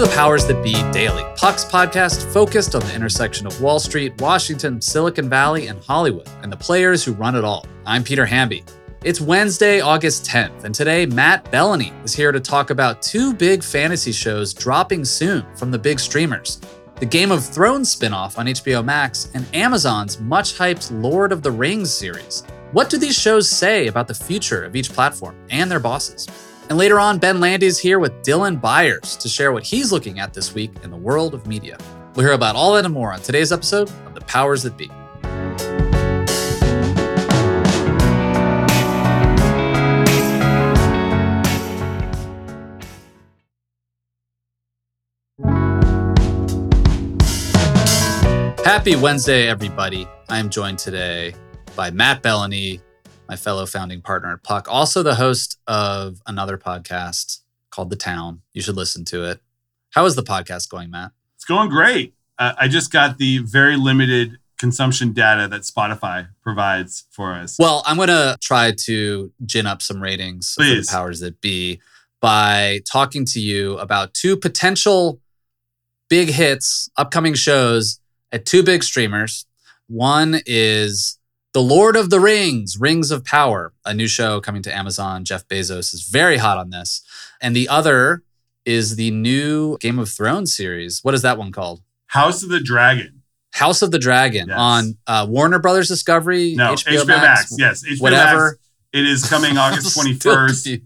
to the Powers That Be Daily, Puck's podcast focused on the intersection of Wall Street, Washington, Silicon Valley, and Hollywood, and the players who run it all. I'm Peter Hamby. It's Wednesday, August 10th, and today Matt Belloni is here to talk about two big fantasy shows dropping soon from the big streamers the Game of Thrones spinoff on HBO Max, and Amazon's much hyped Lord of the Rings series. What do these shows say about the future of each platform and their bosses? And later on, Ben Landy is here with Dylan Byers to share what he's looking at this week in the world of media. We'll hear about all that and more on today's episode of The Powers That Be. Happy Wednesday, everybody. I am joined today by Matt Belloni, my fellow founding partner at Puck, also the host of another podcast called The Town. You should listen to it. How is the podcast going, Matt? It's going great. Uh, I just got the very limited consumption data that Spotify provides for us. Well, I'm going to try to gin up some ratings Please. for the powers that be by talking to you about two potential big hits, upcoming shows at two big streamers. One is the Lord of the Rings, Rings of Power, a new show coming to Amazon. Jeff Bezos is very hot on this. And the other is the new Game of Thrones series. What is that one called? House of the Dragon. House of the Dragon yes. on uh, Warner Brothers Discovery. No, HBO, HBO Max, Max, Yes, HBO whatever. Max. It is coming August twenty first. it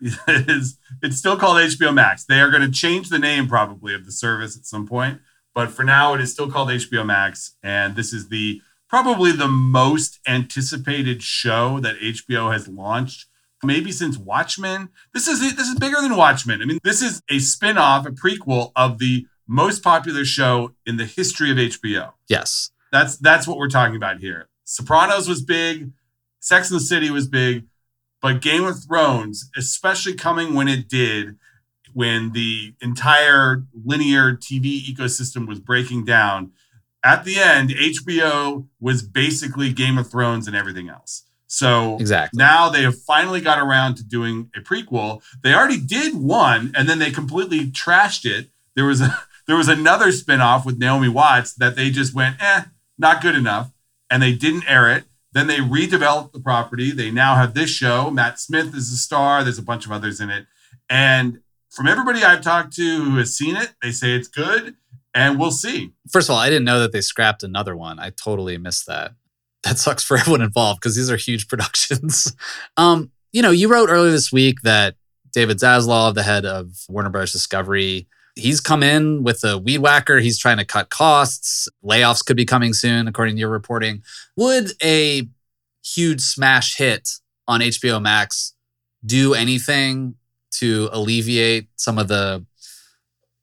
is. It's still called HBO Max. They are going to change the name probably of the service at some point, but for now, it is still called HBO Max, and this is the probably the most anticipated show that HBO has launched maybe since Watchmen. This is this is bigger than Watchmen. I mean, this is a spin-off, a prequel of the most popular show in the history of HBO. Yes. That's that's what we're talking about here. Sopranos was big, Sex and the City was big, but Game of Thrones, especially coming when it did, when the entire linear TV ecosystem was breaking down, at the end, HBO was basically Game of Thrones and everything else. So exactly. now they have finally got around to doing a prequel. They already did one and then they completely trashed it. There was a there was another spinoff with Naomi Watts that they just went, eh, not good enough. And they didn't air it. Then they redeveloped the property. They now have this show. Matt Smith is a star. There's a bunch of others in it. And from everybody I've talked to who has seen it, they say it's good and we'll see. First of all, I didn't know that they scrapped another one. I totally missed that. That sucks for everyone involved because these are huge productions. um, you know, you wrote earlier this week that David Zaslav, the head of Warner Bros. Discovery, he's come in with a weed whacker. He's trying to cut costs. Layoffs could be coming soon, according to your reporting. Would a huge smash hit on HBO Max do anything to alleviate some of the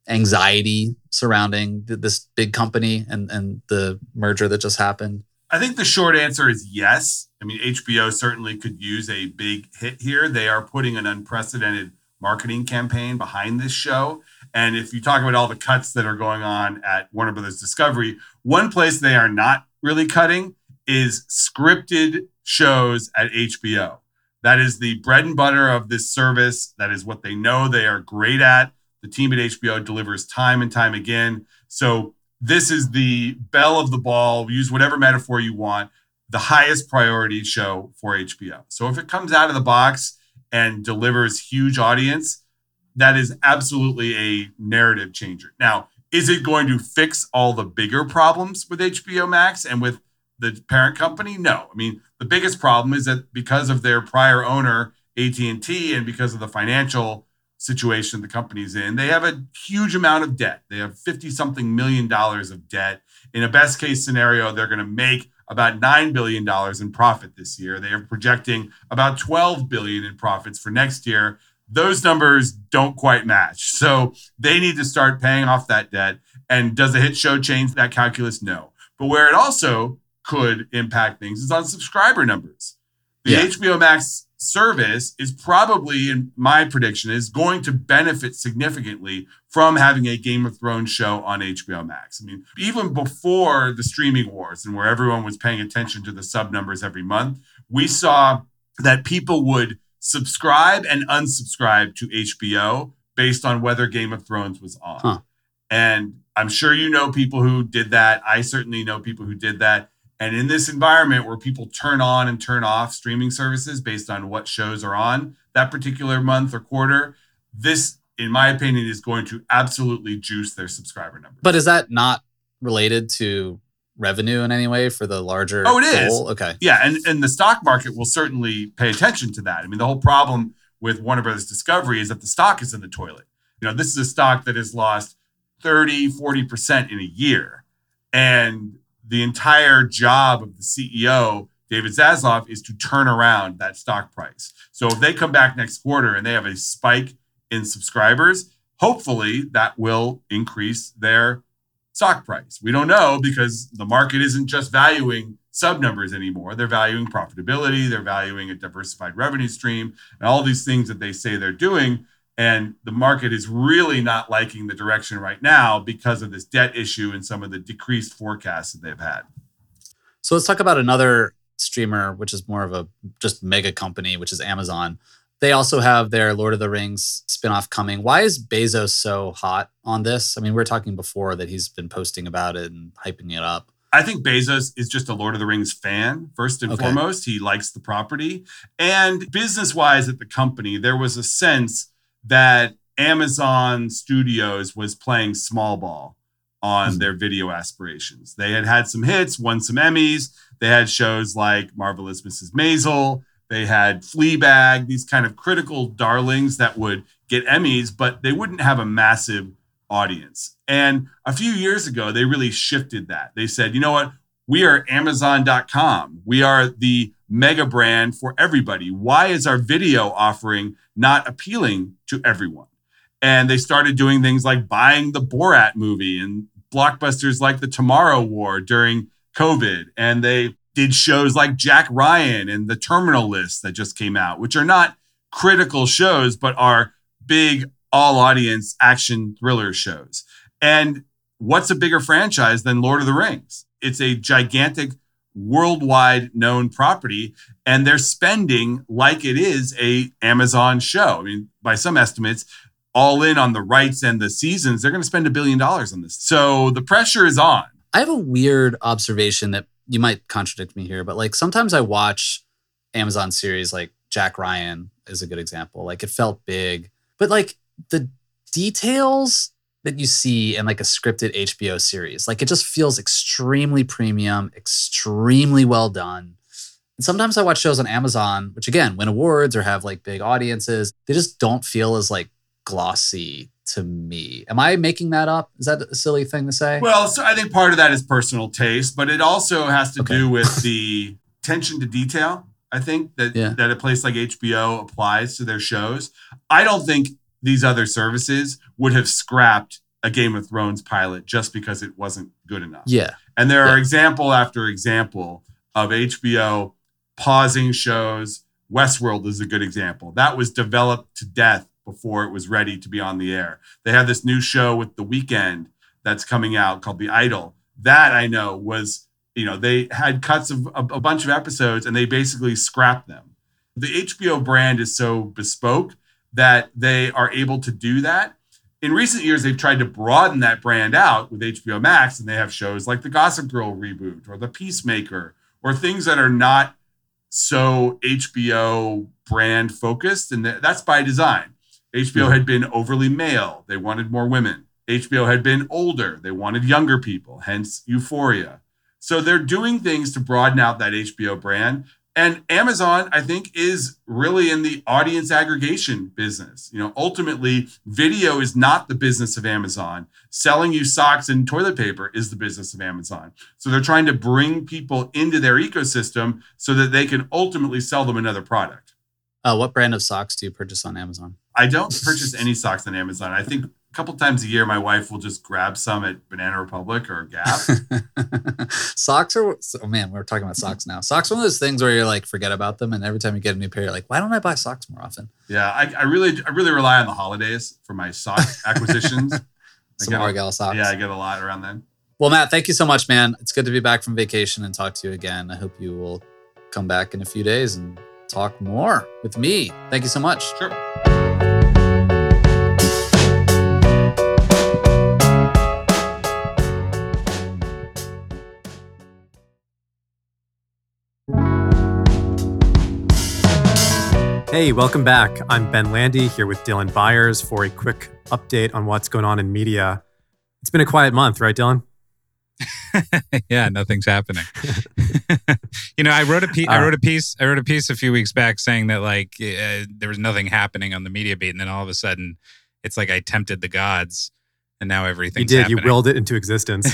anxiety surrounding this big company and, and the merger that just happened? I think the short answer is yes. I mean, HBO certainly could use a big hit here. They are putting an unprecedented marketing campaign behind this show. And if you talk about all the cuts that are going on at Warner Brothers Discovery, one place they are not really cutting is scripted shows at HBO. That is the bread and butter of this service. That is what they know they are great at. The team at HBO delivers time and time again. So this is the belle of the ball. Use whatever metaphor you want. The highest priority show for HBO. So if it comes out of the box and delivers huge audience, that is absolutely a narrative changer. Now, is it going to fix all the bigger problems with HBO Max and with the parent company? No. I mean, the biggest problem is that because of their prior owner, AT&T, and because of the financial situation the company's in. They have a huge amount of debt. They have 50 something million dollars of debt. In a best case scenario, they're going to make about $9 billion in profit this year. They are projecting about 12 billion in profits for next year. Those numbers don't quite match. So they need to start paying off that debt. And does a hit show change that calculus? No. But where it also could impact things is on subscriber numbers. The yeah. HBO Max service is probably, in my prediction, is going to benefit significantly from having a Game of Thrones show on HBO Max. I mean, even before the streaming wars and where everyone was paying attention to the sub numbers every month, we saw that people would subscribe and unsubscribe to HBO based on whether Game of Thrones was on. Huh. And I'm sure you know people who did that. I certainly know people who did that. And in this environment where people turn on and turn off streaming services based on what shows are on that particular month or quarter, this, in my opinion, is going to absolutely juice their subscriber numbers. But is that not related to revenue in any way for the larger Oh, it is. goal? Okay. Yeah, and, and the stock market will certainly pay attention to that. I mean, the whole problem with Warner Brothers Discovery is that the stock is in the toilet. You know, this is a stock that has lost 30, 40% in a year. And the entire job of the CEO, David Zaslav, is to turn around that stock price. So if they come back next quarter and they have a spike in subscribers, hopefully that will increase their stock price. We don't know because the market isn't just valuing sub numbers anymore. They're valuing profitability, they're valuing a diversified revenue stream, and all these things that they say they're doing. And the market is really not liking the direction right now because of this debt issue and some of the decreased forecasts that they've had. So let's talk about another streamer, which is more of a just mega company, which is Amazon. They also have their Lord of the Rings spinoff coming. Why is Bezos so hot on this? I mean, we are talking before that he's been posting about it and hyping it up. I think Bezos is just a Lord of the Rings fan, first and Okay. foremost. He likes the property. And business wise at the company, there was a sense that Amazon Studios was playing small ball on Mhm. their video aspirations. They had had some hits, won some Emmys. They had shows like Marvelous Mrs. Maisel. They had Fleabag, these kind of critical darlings that would get Emmys, but they wouldn't have a massive audience. And a few years ago, they really shifted that. They said, you know what? We are Amazon.com. We are the mega brand for everybody. Why is our video offering not appealing to everyone? And they started doing things like buying the Borat movie and blockbusters like the Tomorrow War during COVID. And they did shows like Jack Ryan and the Terminal List that just came out, which are not critical shows, but are big all audience action thriller shows. And what's a bigger franchise than Lord of the Rings? It's a gigantic worldwide known property and they're spending like it is a Amazon show. I mean, by some estimates, all in on the rights and the seasons, they're going to spend a billion dollars on this. So the pressure is on. I have a weird observation that you might contradict me here, but like sometimes I watch Amazon series like Jack Ryan is a good example. Like it felt big, but like the details that you see in like a scripted HBO series, like it just feels extremely premium, extremely well done. And sometimes I watch shows on Amazon, which again win awards or have like big audiences. They just don't feel as like glossy to me. Am I making that up? Is that a silly thing to say? Well, so I think part of that is personal taste, but it also has to Okay. do with the attention to detail. I think that Yeah. that a place like HBO applies to their shows. I don't think these other services would have scrapped a Game of Thrones pilot just because it wasn't good enough. yeah. And there are Yeah. example after example of HBO pausing shows. Westworld is a good example. That was developed to death before it was ready to be on the air. They have this new show with The Weeknd that's coming out called The Idol. That I know was, you know, they had cuts of a, a bunch of episodes and they basically scrapped them. The HBO brand is so bespoke that they are able to do that. In recent years, they've tried to broaden that brand out with HBO Max, and they have shows like the Gossip Girl reboot or the Peacemaker or things that are not so HBO brand focused. And that's by design. HBO hmm. had been overly male, they wanted more women. HBO had been older, they wanted younger people, hence Euphoria. So they're doing things to broaden out that HBO brand. And Amazon, I think, is really in the audience aggregation business. You know, ultimately, video is not the business of Amazon. Selling you socks and toilet paper is the business of Amazon. So they're trying to bring people into their ecosystem so that they can ultimately sell them another product. Uh, what brand of socks do you purchase on Amazon? I don't purchase any socks on Amazon. I think a couple times a year, my wife will just grab some at Banana Republic or Gap. socks are oh man, we're talking about mm-hmm. socks now. Socks are one of those things where you're like forget about them, and every time you get a new pair, you're like, why don't I buy socks more often? yeah, I, I really, I really rely on the holidays for my sock acquisitions. Some Argyle socks. Yeah, I get a lot around then. Well, Matt, thank you so much, man. It's good to be back from vacation and talk to you again. I hope you will come back in a few days and talk more with me. Thank you so much. Sure. Hey, welcome back. I'm Ben Landy here with Dylan Byers for a quick update on what's going on in media. It's been a quiet month, right, Dylan? yeah, nothing's happening. you know, I wrote a piece. I wrote a piece. I wrote a piece a few weeks back saying that like uh, there was nothing happening on the media beat, and then all of a sudden, it's like I tempted the gods, and now everything. You did. Happening. You willed it into existence.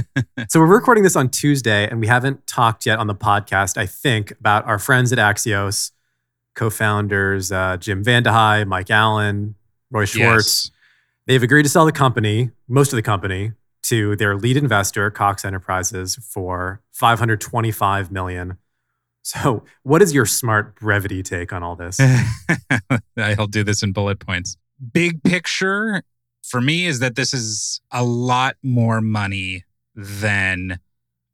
so we're recording this on Tuesday, and we haven't talked yet on the podcast. I think about our friends at Axios, co-founders uh, Jim VandeHei, Mike Allen, Roy Schwartz. Yes. They've agreed to sell the company, most of the company, to their lead investor, Cox Enterprises, for 525 million. So, what is your smart brevity take on all this? I'll do this in bullet points. Big picture for me is that this is a lot more money than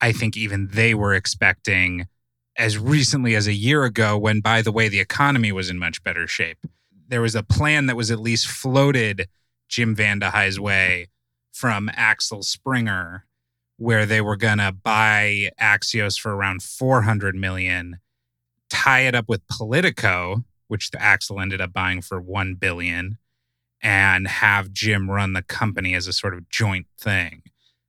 I think even they were expecting as recently as a year ago, when, by the way, the economy was in much better shape. There was a plan that was at least floated Jim VandeHei's mm-hmm. way from Axel Springer, where they were going to buy Axios for around 400 million, tie it up with Politico, which the Axel ended up buying for 1 billion, and have Jim run the company as a sort of joint thing.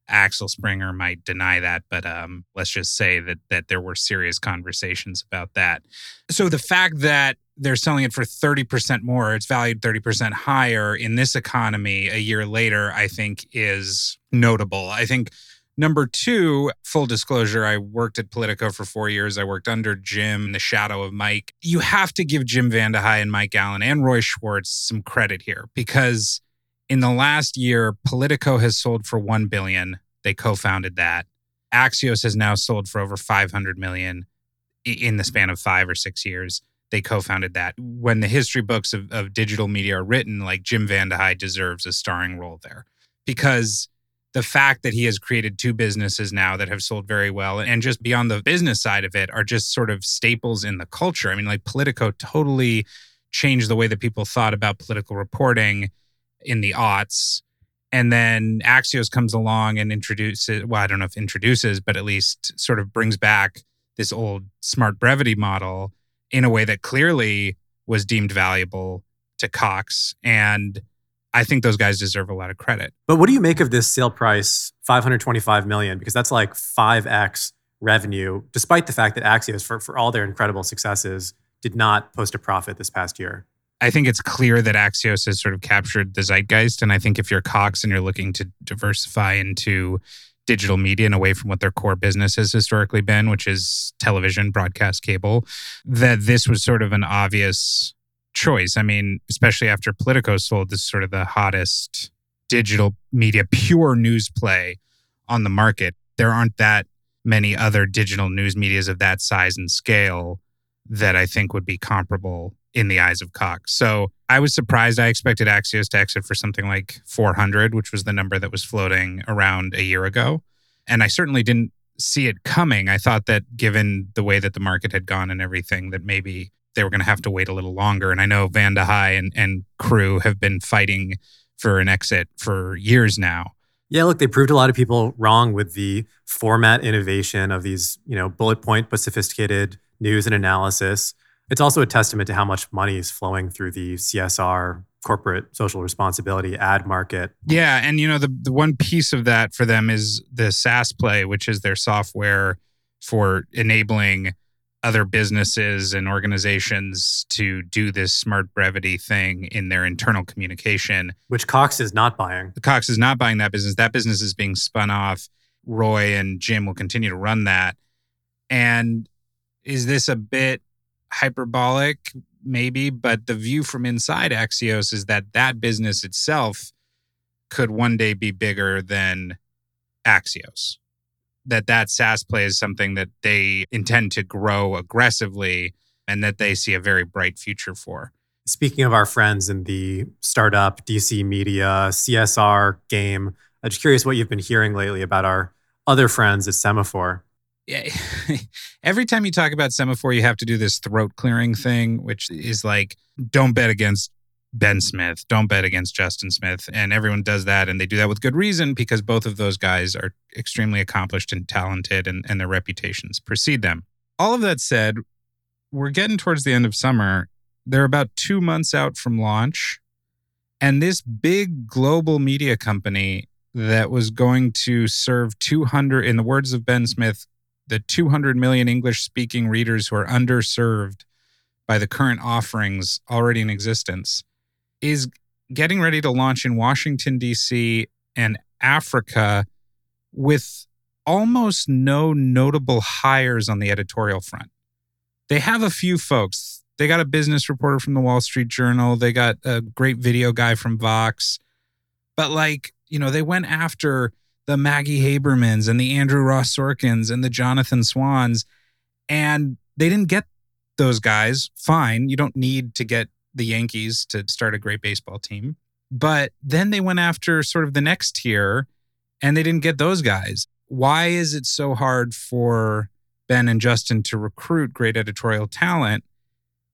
Axel Springer might deny that, but um, let's just say that that there were serious conversations about that. So the fact that they're selling it for 30% more, it's valued 30% higher in this economy a year later, I think is notable. I think number two, full disclosure, I worked at Politico for four years. I worked under Jim in the shadow of Mike. You have to give Jim VandeHei and Mike Allen and Roy Schwartz some credit here because in the last year, Politico has sold for 1 billion. They co-founded that. Axios has now sold for over 500 million in the span of 5 or 6 years. They co-founded that. When the history books of, of digital media are written, like Jim VandeHei deserves a starring role there because the fact that he has created two businesses now that have sold very well and just beyond the business side of it are just sort of staples in the culture. I mean, like Politico totally changed the way that people thought about political reporting in the aughts. And then Axios comes along and introduces, well, I don't know if introduces, but at least sort of brings back this old smart brevity model in a way that clearly was deemed valuable to Cox. And I think those guys deserve a lot of credit. But what do you make of this sale price, 525 million? Because that's like 5x revenue, despite the fact that Axios, for, for all their incredible successes, did not post a profit this past year. I think it's clear that Axios has sort of captured the zeitgeist. And I think if you're Cox and you're looking to diversify into digital media and away from what their core business has historically been, which is television, broadcast, cable, that this was sort of an obvious choice. I mean, especially after Politico sold, this sort of the hottest digital media, pure news play on the market. There aren't that many other digital news medias of that size and scale that I think would be comparable in the eyes of Cox. So I was surprised. I expected Axios to exit for something like 400, which was the number that was floating around a year ago. And I certainly didn't see it coming. I thought that given the way that the market had gone and everything, that maybe they were going to have to wait a little longer. And I know VandeHei and, and crew have been fighting for an exit for years now. Yeah, look, they proved a lot of people wrong with the format innovation of these, you know, bullet point but sophisticated news and analysis. It's also a testament to how much money is flowing through the CSR corporate social responsibility ad market. Yeah, and you know the the one piece of that for them is the SaaS play, which is their software for enabling other businesses and organizations to do this smart brevity thing in their internal communication. Which Cox is not buying. Cox is not buying that business. That business is being spun off. Roy and Jim will continue to run that. And is this a bit hyperbolic? Maybe, but the view from inside Axios is that that business itself could one day be bigger than Axios. That that SaaS play is something that they intend to grow aggressively and that they see a very bright future for. Speaking of our friends in the startup, DC media, CSR game, I'm just curious what you've been hearing lately about our other friends at Semafor. Yeah, every time you talk about Semafor, you have to do this throat clearing thing, which is like, don't bet against Ben Smith, don't bet against Justin Smith. And everyone does that. And they do that with good reason because both of those guys are extremely accomplished and talented and, and their reputations precede them. All of that said, we're getting towards the end of summer. they're about two months out from launch. And this big global media company that was going to serve 200, in the words of Ben Smith, the 200 million English speaking readers who are underserved by the current offerings already in existence, is getting ready to launch in Washington, D.C. and Africa with almost no notable hires on the editorial front. They have a few folks. They got a business reporter from the Wall Street Journal, they got a great video guy from Vox. But, like, you know, they went after the Maggie Habermans and the Andrew Ross Sorkins and the Jonathan Swans, and they didn't get those guys. Fine. You don't need to get the Yankees to start a great baseball team. But then they went after sort of the next tier and they didn't get those guys. Why is it so hard for Ben and Justin to recruit great editorial talent?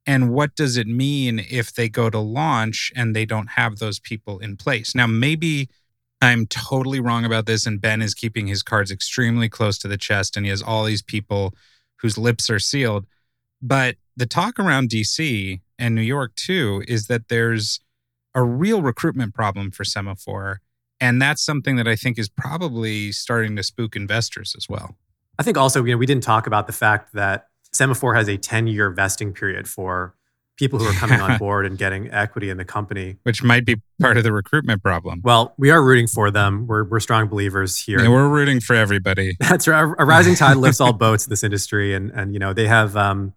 And what does it mean if they go to launch and they don't have those people in place? Now, maybe I'm totally wrong about this, and Ben is keeping his cards extremely close to the chest, and he has all these people whose lips are sealed. But the talk around DC and New York too is that there's a real recruitment problem for Semafor. And that's something that I think is probably starting to spook investors as well. I think also, you know, we didn't talk about the fact that Semafor has a 10 year vesting period for people who are coming on board and getting equity in the company. Which might be part of the recruitment problem. Well, we are rooting for them. We're, we're strong believers here. Yeah, we're rooting for everybody. That's right. A rising tide lifts all boats in this industry. And, and you know, they have um,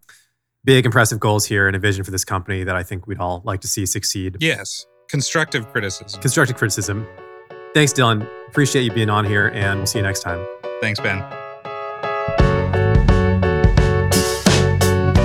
big, impressive goals here and a vision for this company that I think we'd all like to see succeed. Yes. Constructive criticism. Constructive criticism. Thanks, Dylan. Appreciate you being on here, and we'll see you next time. Thanks, Ben.